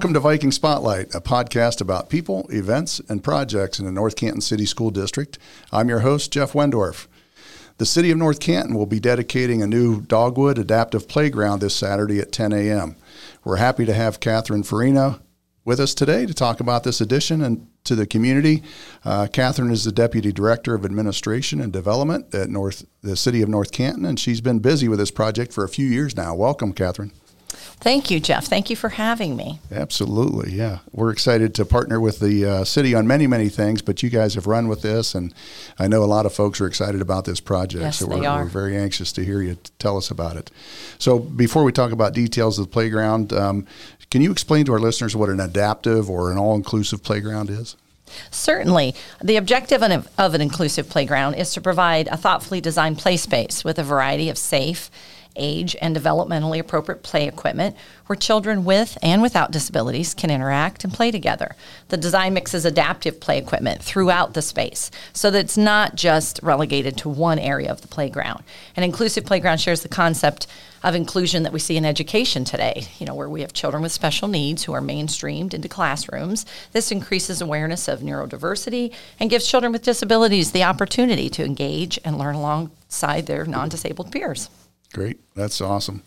Welcome to Viking Spotlight, a podcast about people, events, and projects in the North Canton City School District. I'm your host, Jeff Wendorf. The City of North Canton will be dedicating a new Dogwood Adaptive Playground this Saturday at 10 a.m. We're happy to have Catherine Farina with us today to talk about this addition and to the community. Uh, Catherine is the Deputy Director of Administration and Development at North, the City of North Canton, and she's been busy with this project for a few years now. Welcome, Catherine. Thank you, Jeff. Thank you for having me. Absolutely, yeah. We're excited to partner with the uh, city on many, many things, but you guys have run with this, and I know a lot of folks are excited about this project. Yes, so they we're, are. we're very anxious to hear you tell us about it. So before we talk about details of the playground, um, can you explain to our listeners what an adaptive or an all-inclusive playground is? Certainly. The objective of an inclusive playground is to provide a thoughtfully designed play space with a variety of safe, age, and developmentally appropriate play equipment where children with and without disabilities can interact and play together. The design mixes adaptive play equipment throughout the space so that it's not just relegated to one area of the playground. An inclusive playground shares the concept of inclusion that we see in education today, you know, where we have children with special needs who are mainstreamed into classrooms. This increases awareness of neurodiversity and gives children with disabilities the opportunity to engage and learn alongside their non disabled peers. Great, that's awesome.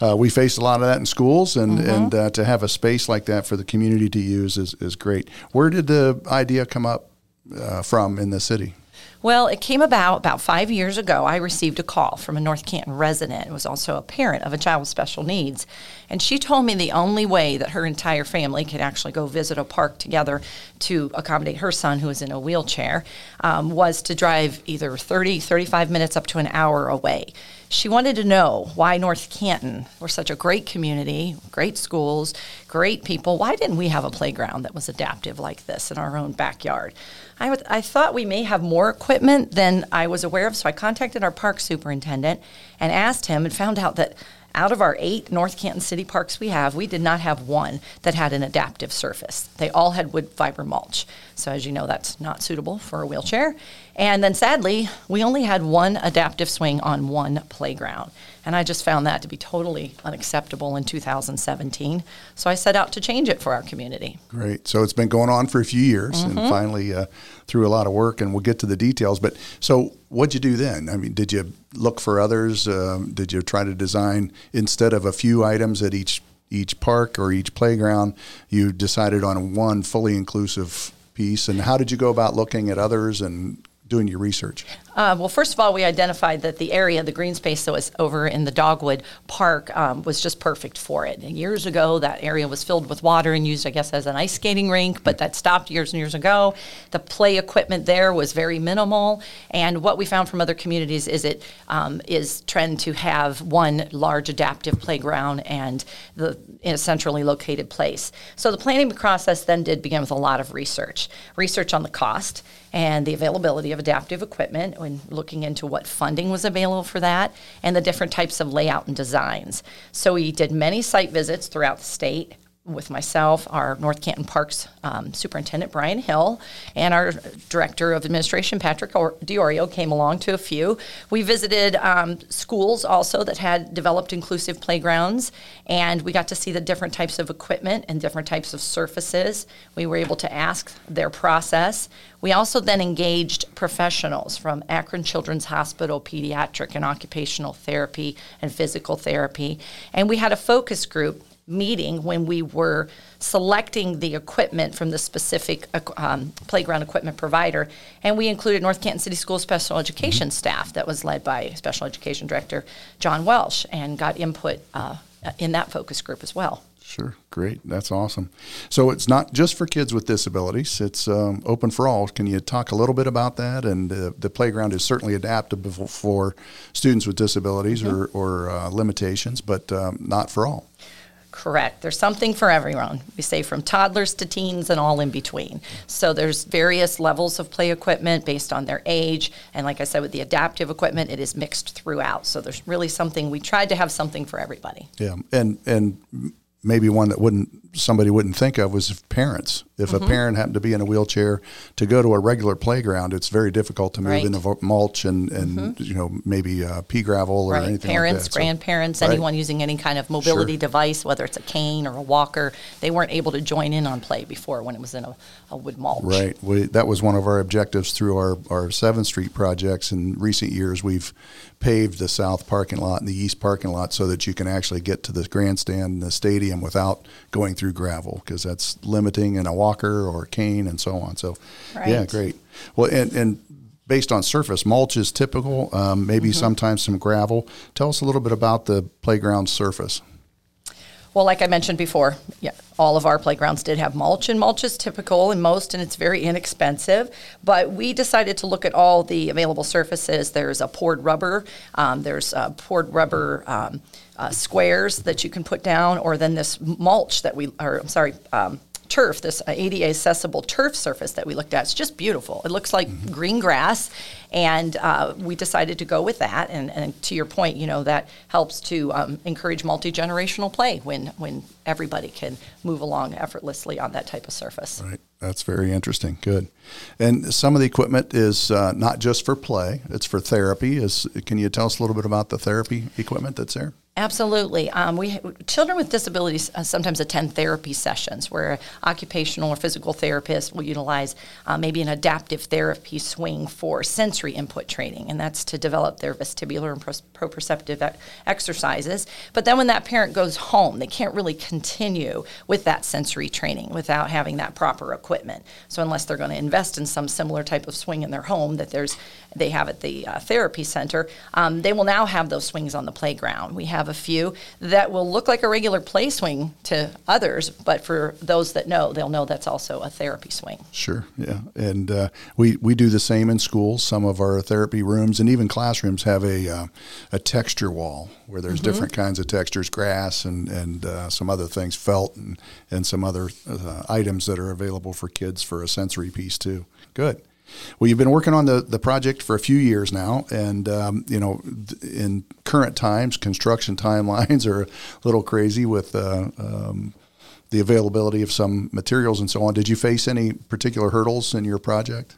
Uh, we face a lot of that in schools, and Mm-hmm. and uh, to have a space like that for the community to use is, is great. Where did the idea come up uh, from in the city? Well, it came about about five years ago. I received a call from a North Canton resident who was also a parent of a child with special needs. And she told me the only way that her entire family could actually go visit a park together to accommodate her son, who was in a wheelchair, um, was to drive either 30, 35 minutes up to an hour away. She wanted to know why North Canton, we're such a great community, great schools, great people, why didn't we have a playground that was adaptive like this in our own backyard? I, would, I thought we may have more equipment than I was aware of, so I contacted our park superintendent and asked him and found out that out of our eight North Canton City parks we have, we did not have one that had an adaptive surface. They all had wood fiber mulch. So, as you know, that's not suitable for a wheelchair. And then sadly, we only had one adaptive swing on one playground. And I just found that to be totally unacceptable in 2017. So I set out to change it for our community. Great. So it's been going on for a few years, Mm-hmm. and finally uh, through a lot of work, and we'll get to the details. But so, what'd you do then? I mean, did you look for others? Um, did you try to design instead of a few items at each each park or each playground? You decided on one fully inclusive piece. And how did you go about looking at others and doing your research? Uh, well, first of all, we identified that the area, the green space that was over in the Dogwood Park, um, was just perfect for it. And years ago, that area was filled with water and used, I guess, as an ice skating rink, but that stopped years and years ago. The play equipment there was very minimal. And what we found from other communities is it um, is trend to have one large adaptive playground and the in a centrally located place. So the planning process then did begin with a lot of research, research on the cost and the availability of adaptive equipment when looking into what funding was available for that and the different types of layout and designs. So we did many site visits throughout the state with myself, our North Canton Parks um, Superintendent Brian Hill, and our Director of Administration Patrick Diorio came along to a few. We visited um, schools also that had developed inclusive playgrounds, and we got to see the different types of equipment and different types of surfaces. We were able to ask their process. We also then engaged professionals from Akron Children's Hospital, pediatric and occupational therapy, and physical therapy, and we had a focus group meeting when we were selecting the equipment from the specific um, playground equipment provider. And we included North Canton City Schools special education staff that was led by Special Education Director John Welsh and got input uh, in that focus group as well. Sure, great. That's awesome. So it's not just for kids with disabilities; it's um, open for all. Can you talk a little bit about that? And uh, the playground is certainly adaptable for students with disabilities or, or uh, limitations, but um, not for all. Correct. There's something for everyone. We say from toddlers to teens and all in between. So there's various levels of play equipment based on their age. And like I said, with the adaptive equipment, it is mixed throughout. So there's really something, we tried to have something for everybody. Yeah, and and maybe one that wouldn't somebody wouldn't think of was if parents. If Mm-hmm. a parent happened to be in a wheelchair to go to a regular playground, it's very difficult to move Right. Mm-hmm. into mulch and, and you know maybe uh, pea gravel or Right, anything parents, like that. So- grandparents, Right. anyone using any kind of mobility Sure. device, whether it's a cane or a walker, they weren't able to join in on play before when it was in a, a wood mulch. Right. We, that was one of our objectives through our, our 7th Street projects. In recent years, we've paved the south parking lot and the east parking lot so that you can actually get to the grandstand and the stadium without going through gravel because that's limiting in a walker or cane and so on. So, yeah, great. Well, and, and based on surface, mulch is typical, um, maybe Mm-hmm. sometimes some gravel. Tell us a little bit about the playground surface. Well, like I mentioned before, yeah, all of our playgrounds did have mulch, and mulch is typical in most, and it's very inexpensive. But we decided to look at all the available surfaces. There's a poured rubber, um, there's uh, poured rubber um, uh, squares that you can put down, or then this mulch that we, or I'm sorry, um, turf, this ADA accessible turf surface that we looked at. It's just beautiful. It looks like green grass, and uh, we decided to go with that. And, and to your point, you know that helps to um, encourage multi generational play when when everybody can move along effortlessly on that type of surface. Right. That's very interesting. Good. And some of the equipment is uh, not just for play; it's for therapy. Is can you tell us a little bit about the therapy equipment that's there? Absolutely. Um, we children with disabilities uh, sometimes attend therapy sessions where occupational or physical therapists will utilize uh, maybe an adaptive therapy swing for sensory input training, and that's to develop their vestibular and proprioceptive exercises. But then when that parent goes home, they can't really continue with that sensory training without having that proper equipment. So unless they're going to invest in some similar type of swing in their home that there's they have at the uh, therapy center, um, they will now have those swings on the playground. We have a few that will look like a regular play swing to others, but for those that know, they'll know that's also a therapy swing. Sure. Yeah. And uh, we we do the same in schools. Some of our therapy rooms and even classrooms have a uh, a texture wall where there's different kinds of textures, grass and and uh, some other things, felt and and some other uh, items that are available for kids for a sensory piece too. Good. Well, you've been working on the, the project for a few years now, and um, you know, in current times, construction timelines are a little crazy with uh, um, the availability of some materials and so on. Did you face any particular hurdles in your project?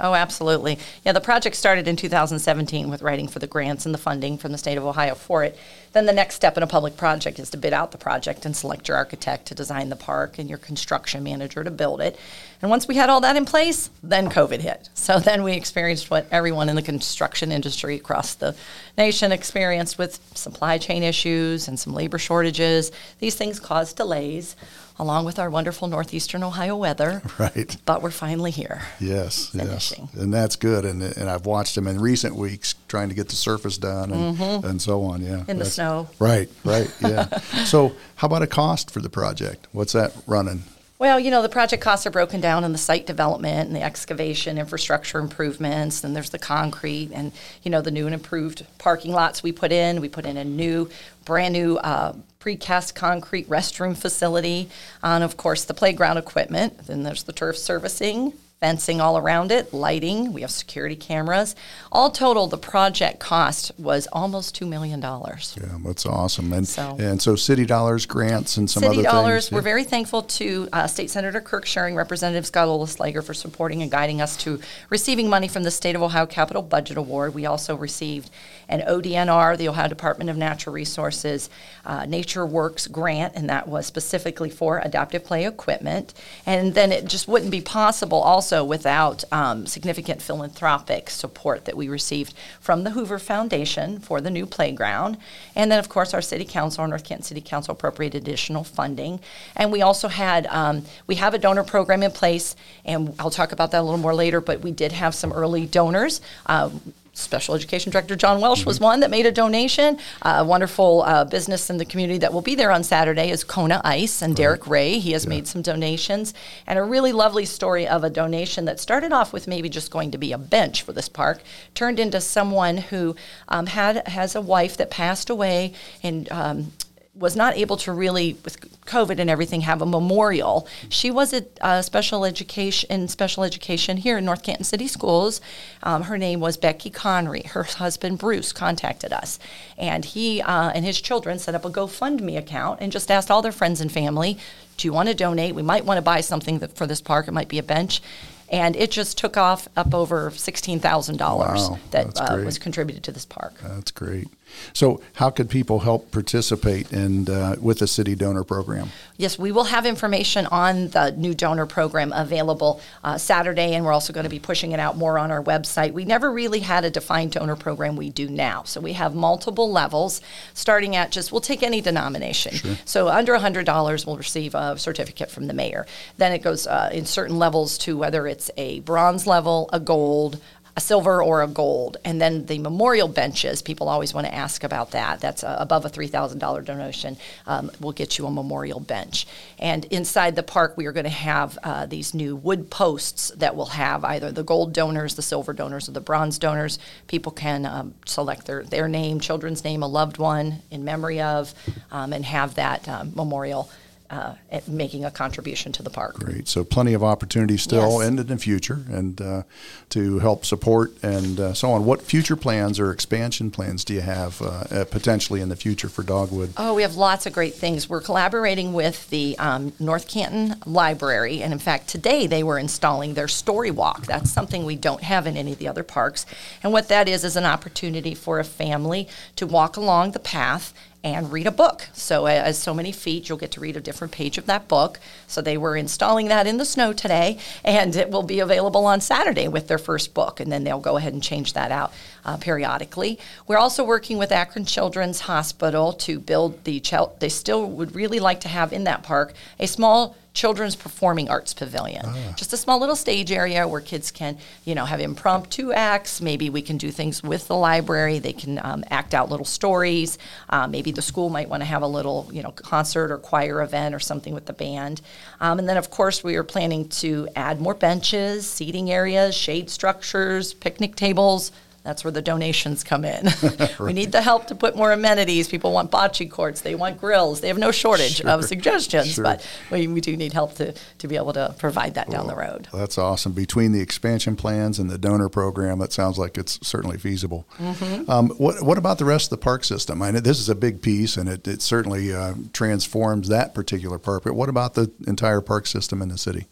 Oh, absolutely. Yeah, the project started in 2017 with writing for the grants and the funding from the state of Ohio for it. Then the next step in a public project is to bid out the project and select your architect to design the park and your construction manager to build it. And once we had all that in place, then COVID hit. So then we experienced what everyone in the construction industry across the nation experienced with supply chain issues and some labor shortages. These things caused delays, along with our wonderful northeastern Ohio weather. Right. But we're finally here. Yes, Finishing. yes, and that's good. And and I've watched them in recent weeks trying to get the surface done and, and so on. Yeah, Mm-hmm. In the snow. Right, right. Yeah. so, how about a cost for the project? What's that running? Well, you know, the project costs are broken down in the site development and the excavation, infrastructure improvements, and there's the concrete and, you know, the new and improved parking lots we put in. We put in a new, brand new uh, precast concrete restroom facility, and of course, the playground equipment. Then there's the turf servicing, fencing all around it, lighting. We have security cameras. All total, the project cost was almost $2 million. Yeah, that's awesome. And So- and so city dollars, grants, and some City other dollars. things. We're yeah. very thankful to uh, State Senator Kirk Schuring, Representative Scott Oelslager for supporting and guiding us to receiving money from the State of Ohio Capital Budget Award. We also received an ODNR, the Ohio Department of Natural Resources uh, Nature Works grant, and that was specifically for adaptive play equipment. And then it just wouldn't be possible also without um, significant philanthropic support that we received from the Hoover Foundation for the new playground. And then, of course, our city council, North Canton City Council appropriated additional funding. And we also had, um, we have a donor program in place, and I'll talk about that a little more later, but we did have some early donors. Um, Special Education Director John Welsh was one that made a donation. Uh, a wonderful uh, business in the community that will be there on Saturday is Kona Ice and Derek Ray. He has made some donations. And a really lovely story of a donation that started off with maybe just going to be a bench for this park, turned into someone who um, had has a wife that passed away and um, was not able to really, with COVID and everything, have a memorial. She was at uh, special education in special education here in North Canton City Schools. Um, her name was Becky Conry. Her husband Bruce contacted us, and he uh, and his children set up a GoFundMe account and just asked all their friends and family, "Do you want to donate? We might want to buy something that, for this park. It might be a bench." And it just took off up over sixteen thousand Wow, dollars that uh, was contributed to this park. That's great. So, how could people help participate in uh, with the city donor program? Yes, we will have information on the new donor program available uh, Saturday, and we're also going to be pushing it out more on our website. We never really had a defined donor program we do now. So we have multiple levels, starting at just, we'll take any denomination. So under $100, we'll receive a certificate from the mayor. Then it goes uh, in certain levels to whether it's a bronze level, a gold, a silver or a gold. And then the memorial benches, people always want to ask about that. That's uh, above a $3,000 donation. Um, we'll get you a memorial bench. And inside the park, we are going to have uh, these new wood posts that will have either the gold donors, the silver donors, or the bronze donors. People can um, select their, their name, children's name, a loved one in memory of, um, and have that um, memorial. Uh, at making a contribution to the park. Great. So, plenty of opportunities still Yes. and in the future, and uh, to help support and uh, so on. What future plans or expansion plans do you have uh, uh, potentially in the future for Dogwood? Oh, we have lots of great things. We're collaborating with the um, North Canton Library, and in fact, today they were installing their story walk. That's something we don't have in any of the other parks. And what that is is an opportunity for a family to walk along the path and read a book. So, as so many feet, you'll get to read a different page of that book. So, they were installing that in the snow today, and it will be available on Saturday with their first book, and then they'll go ahead and change that out uh, periodically. We're also working with Akron Children's Hospital to build the, chel- they still would really like to have in that park a small children's performing arts pavilion. Just a small little stage area where kids can, you know, have impromptu acts. Maybe we can do things with the library. They can um, act out little stories. Uh, maybe the school might want to have a little, you know, concert or choir event or something with the band. Um, and then, of course, we are planning to add more benches, seating areas, shade structures, picnic tables. That's where the donations come in. we need the help to put more amenities. People want bocce courts, they want grills. They have no shortage Sure. of suggestions, Sure. but we, we do need help to, to be able to provide that down the road. That's awesome. Between the expansion plans and the donor program, that sounds like it's certainly feasible. Mm-hmm. Um, what, what about the rest of the park system? I know this is a big piece, and it, it certainly uh, transforms that particular park. But what about the entire park system in the city?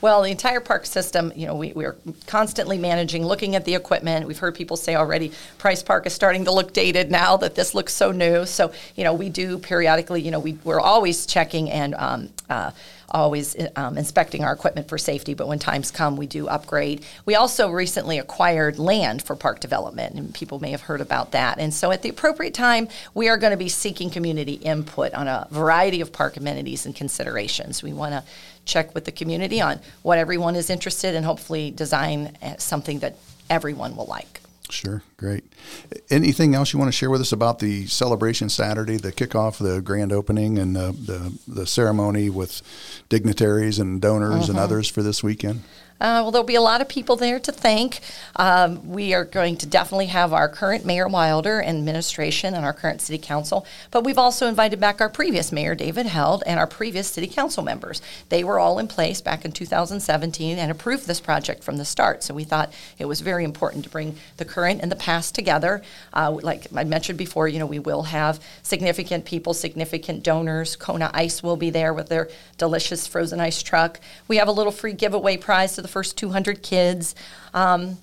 Well, the entire park system, you know, we, we're constantly managing, looking at the equipment. We've heard people say already Price Park is starting to look dated now that this looks so new. So, you know, we do periodically, you know, we, we're always checking and um, uh, always um, inspecting our equipment for safety, but when times come, we do upgrade. We also recently acquired land for park development, and people may have heard about that. And so at the appropriate time, we are going to be seeking community input on a variety of park amenities and considerations. We want to check with the community on what everyone is interested in, hopefully design uh, something that everyone will like. Sure, great. Anything else you want to share with us about the celebration Saturday, the kickoff, the grand opening, and the the, the ceremony with dignitaries and donors and others for this weekend? Uh, well, there'll be a lot of people there to thank. Um, we are going to definitely have our current Mayor Wilder and administration and our current City Council, but we've also invited back our previous Mayor, David Held, and our previous City Council members. They were all in place back in 2017 and approved this project from the start, so we thought it was very important to bring the current and the past together. Uh, like I mentioned before, you know, we will have significant people, significant donors. Kona Ice will be there with their delicious frozen ice truck. We have a little free giveaway prize the first 200 kids. Um,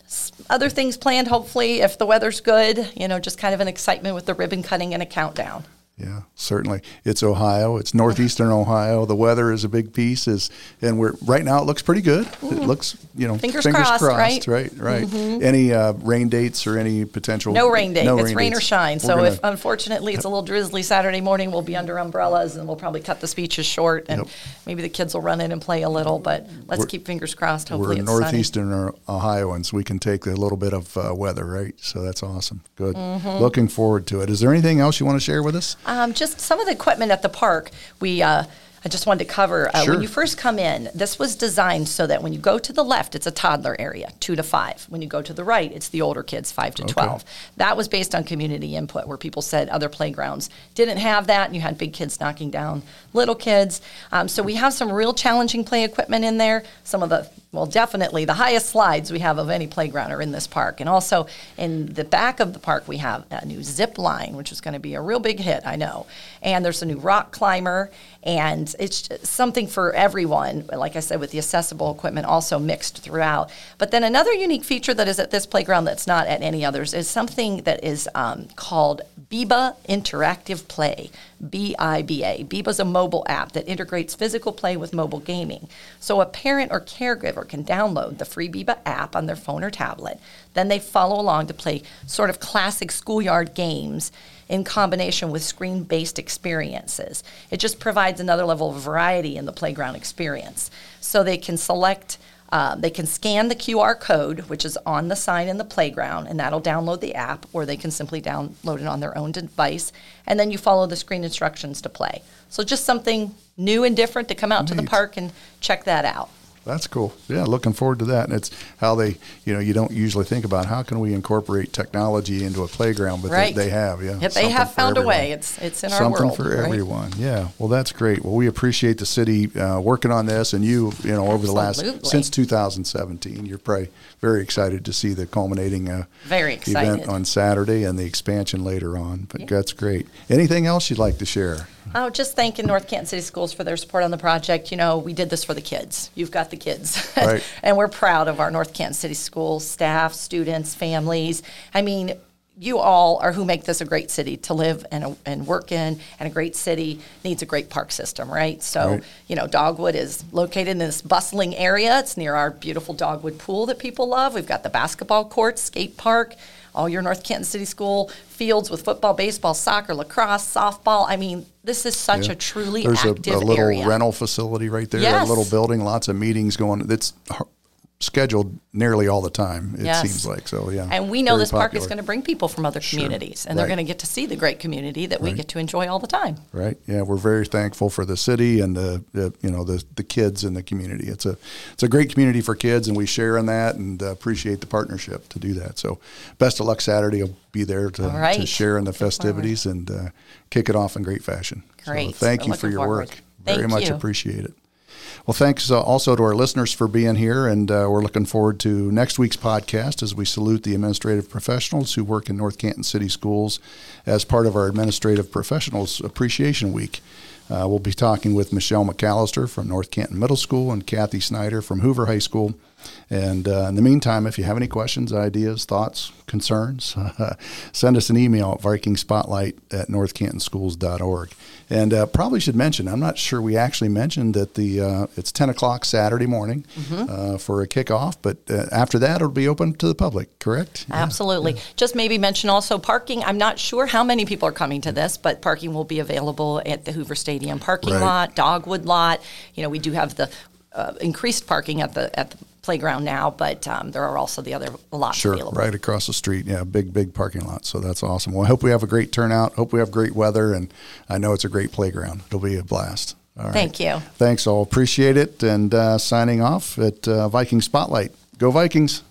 other things planned, hopefully, if the weather's good, you know, just kind of an excitement with the ribbon cutting and a countdown. Yeah, certainly. It's Ohio. It's northeastern Ohio. The weather is a big piece. Is and we're right now. It looks pretty good. It looks, you know, Fingers crossed, right? Right, right. Any uh, rain dates or any potential? No rain date. no it's rain or shine. We're So gonna- if unfortunately it's a little drizzly Saturday morning, we'll be under umbrellas and we'll probably cut the speeches short and Yep. maybe the kids will run in and play a little. But let's We're- keep fingers crossed. Hopefully we're it's sunny. northeastern Ohioans. We can take a little bit of uh, weather, right? So that's awesome. Good. Mm-hmm. Looking forward to it. Is there anything else you want to share with us? Um, just some of the equipment at the park. We uh, I just wanted to cover uh, Sure. when you first come in, this was designed so that when you go to the left, it's a toddler area, two to five. When you go to the right, it's the older kids, five to 12. That was based on community input, where people said other playgrounds didn't have that, and you had big kids knocking down little kids. Um, so we have some real challenging play equipment in there. Some of the well, definitely the highest slides we have of any playground are in this park. And also in the back of the park, we have a new zip line, which is going to be a real big hit, I know. And there's a new rock climber, and it's something for everyone. Like I said, with the accessible equipment also mixed throughout. But then another unique feature that is at this playground that's not at any others is something that is um, called Biba Interactive Play. B I B A. BIBA is a mobile app that integrates physical play with mobile gaming. So a parent or caregiver can download the free Biba app on their phone or tablet. Then they follow along to play sort of classic schoolyard games in combination with screen based experiences. It just provides another level of variety in the playground experience. So they can select um, they can scan the QR code, which is on the sign in the playground, and that'll download the app, or they can simply download it on their own device, and then you follow the screen instructions to play. So just something new and different to come out to the park and check that out. That's cool. Yeah, looking forward to that. And it's how they, you know, you don't usually think about how can we incorporate technology into a playground, but Right. they, they have. Yeah, Yep, they have found a way. It's it's in our world. something for right? everyone. Yeah. Well, that's great. Well, we appreciate the city uh, working on this, and you, you know, over the last since 2017, you're probably very excited to see the culminating uh, Very event on Saturday and the expansion later on. But that's great. Anything else you'd like to share? Oh, just thanking North Canton City Schools for their support on the project. You know, we did this for the kids. You've got the kids. Right. and we're proud of our North Canton City Schools staff, students, families. I mean, you all are who make this a great city to live and, and work in, and a great city needs a great park system, right? So, Right. you know, Dogwood is located in this bustling area. It's near our beautiful Dogwood pool that people love. We've got the basketball courts, skate park, all your North Canton City School fields with football, baseball, soccer, lacrosse, softball. I mean, this is such Yeah. a truly There's a, active a little area. rental facility right there, Yes. a little building, lots of meetings going. H- scheduled nearly all the time. It Yes. seems like so. Yeah, And we know Very this park is going to bring people from other communities, and they're Right. going to get to see the great community that we get to enjoy all the time. Right. Yeah, we're very thankful for the city and the, the you know the the kids in the community. It's a it's a great community for kids, and we share in that and uh, appreciate the partnership to do that. So, best of luck Saturday. I'll be there to, right. to share in the Look forward. festivities and uh, kick it off in great fashion. So Great. thank We're you for your forward. work. Very Thank much you. appreciate it. Well, thanks uh, also to our listeners for being here, and uh, we're looking forward to next week's podcast as we salute the administrative professionals who work in North Canton City Schools as part of our Administrative Professionals Appreciation Week. Uh, we'll be talking with Michelle McAllister from North Canton Middle School and Kathy Snyder from Hoover High School. And uh, in the meantime, if you have any questions, ideas, thoughts, concerns, send us an email at vikingspotlight at northcantonschools.org. And uh, probably should mention, I'm not sure we actually mentioned that the uh, it's 10 o'clock Saturday morning uh, for a kickoff, but uh, after that, it'll be open to the public, correct? Yeah. Absolutely. Just maybe mention also parking. I'm not sure how many people are coming to this, but parking will be available at the Hoover Stadium parking Right. lot, Dogwood lot. You know, we do have the uh, increased parking at the at the playground now, but um, there are also the other lots Sure, available. right across the street. Yeah, big, big parking lot. So that's awesome. Well, I hope we have a great turnout. Hope we have great weather, and I know it's a great playground. It'll be a blast. All right. Thank you. Thanks all. Appreciate it. And uh, signing off at uh, Viking Spotlight. Go Vikings.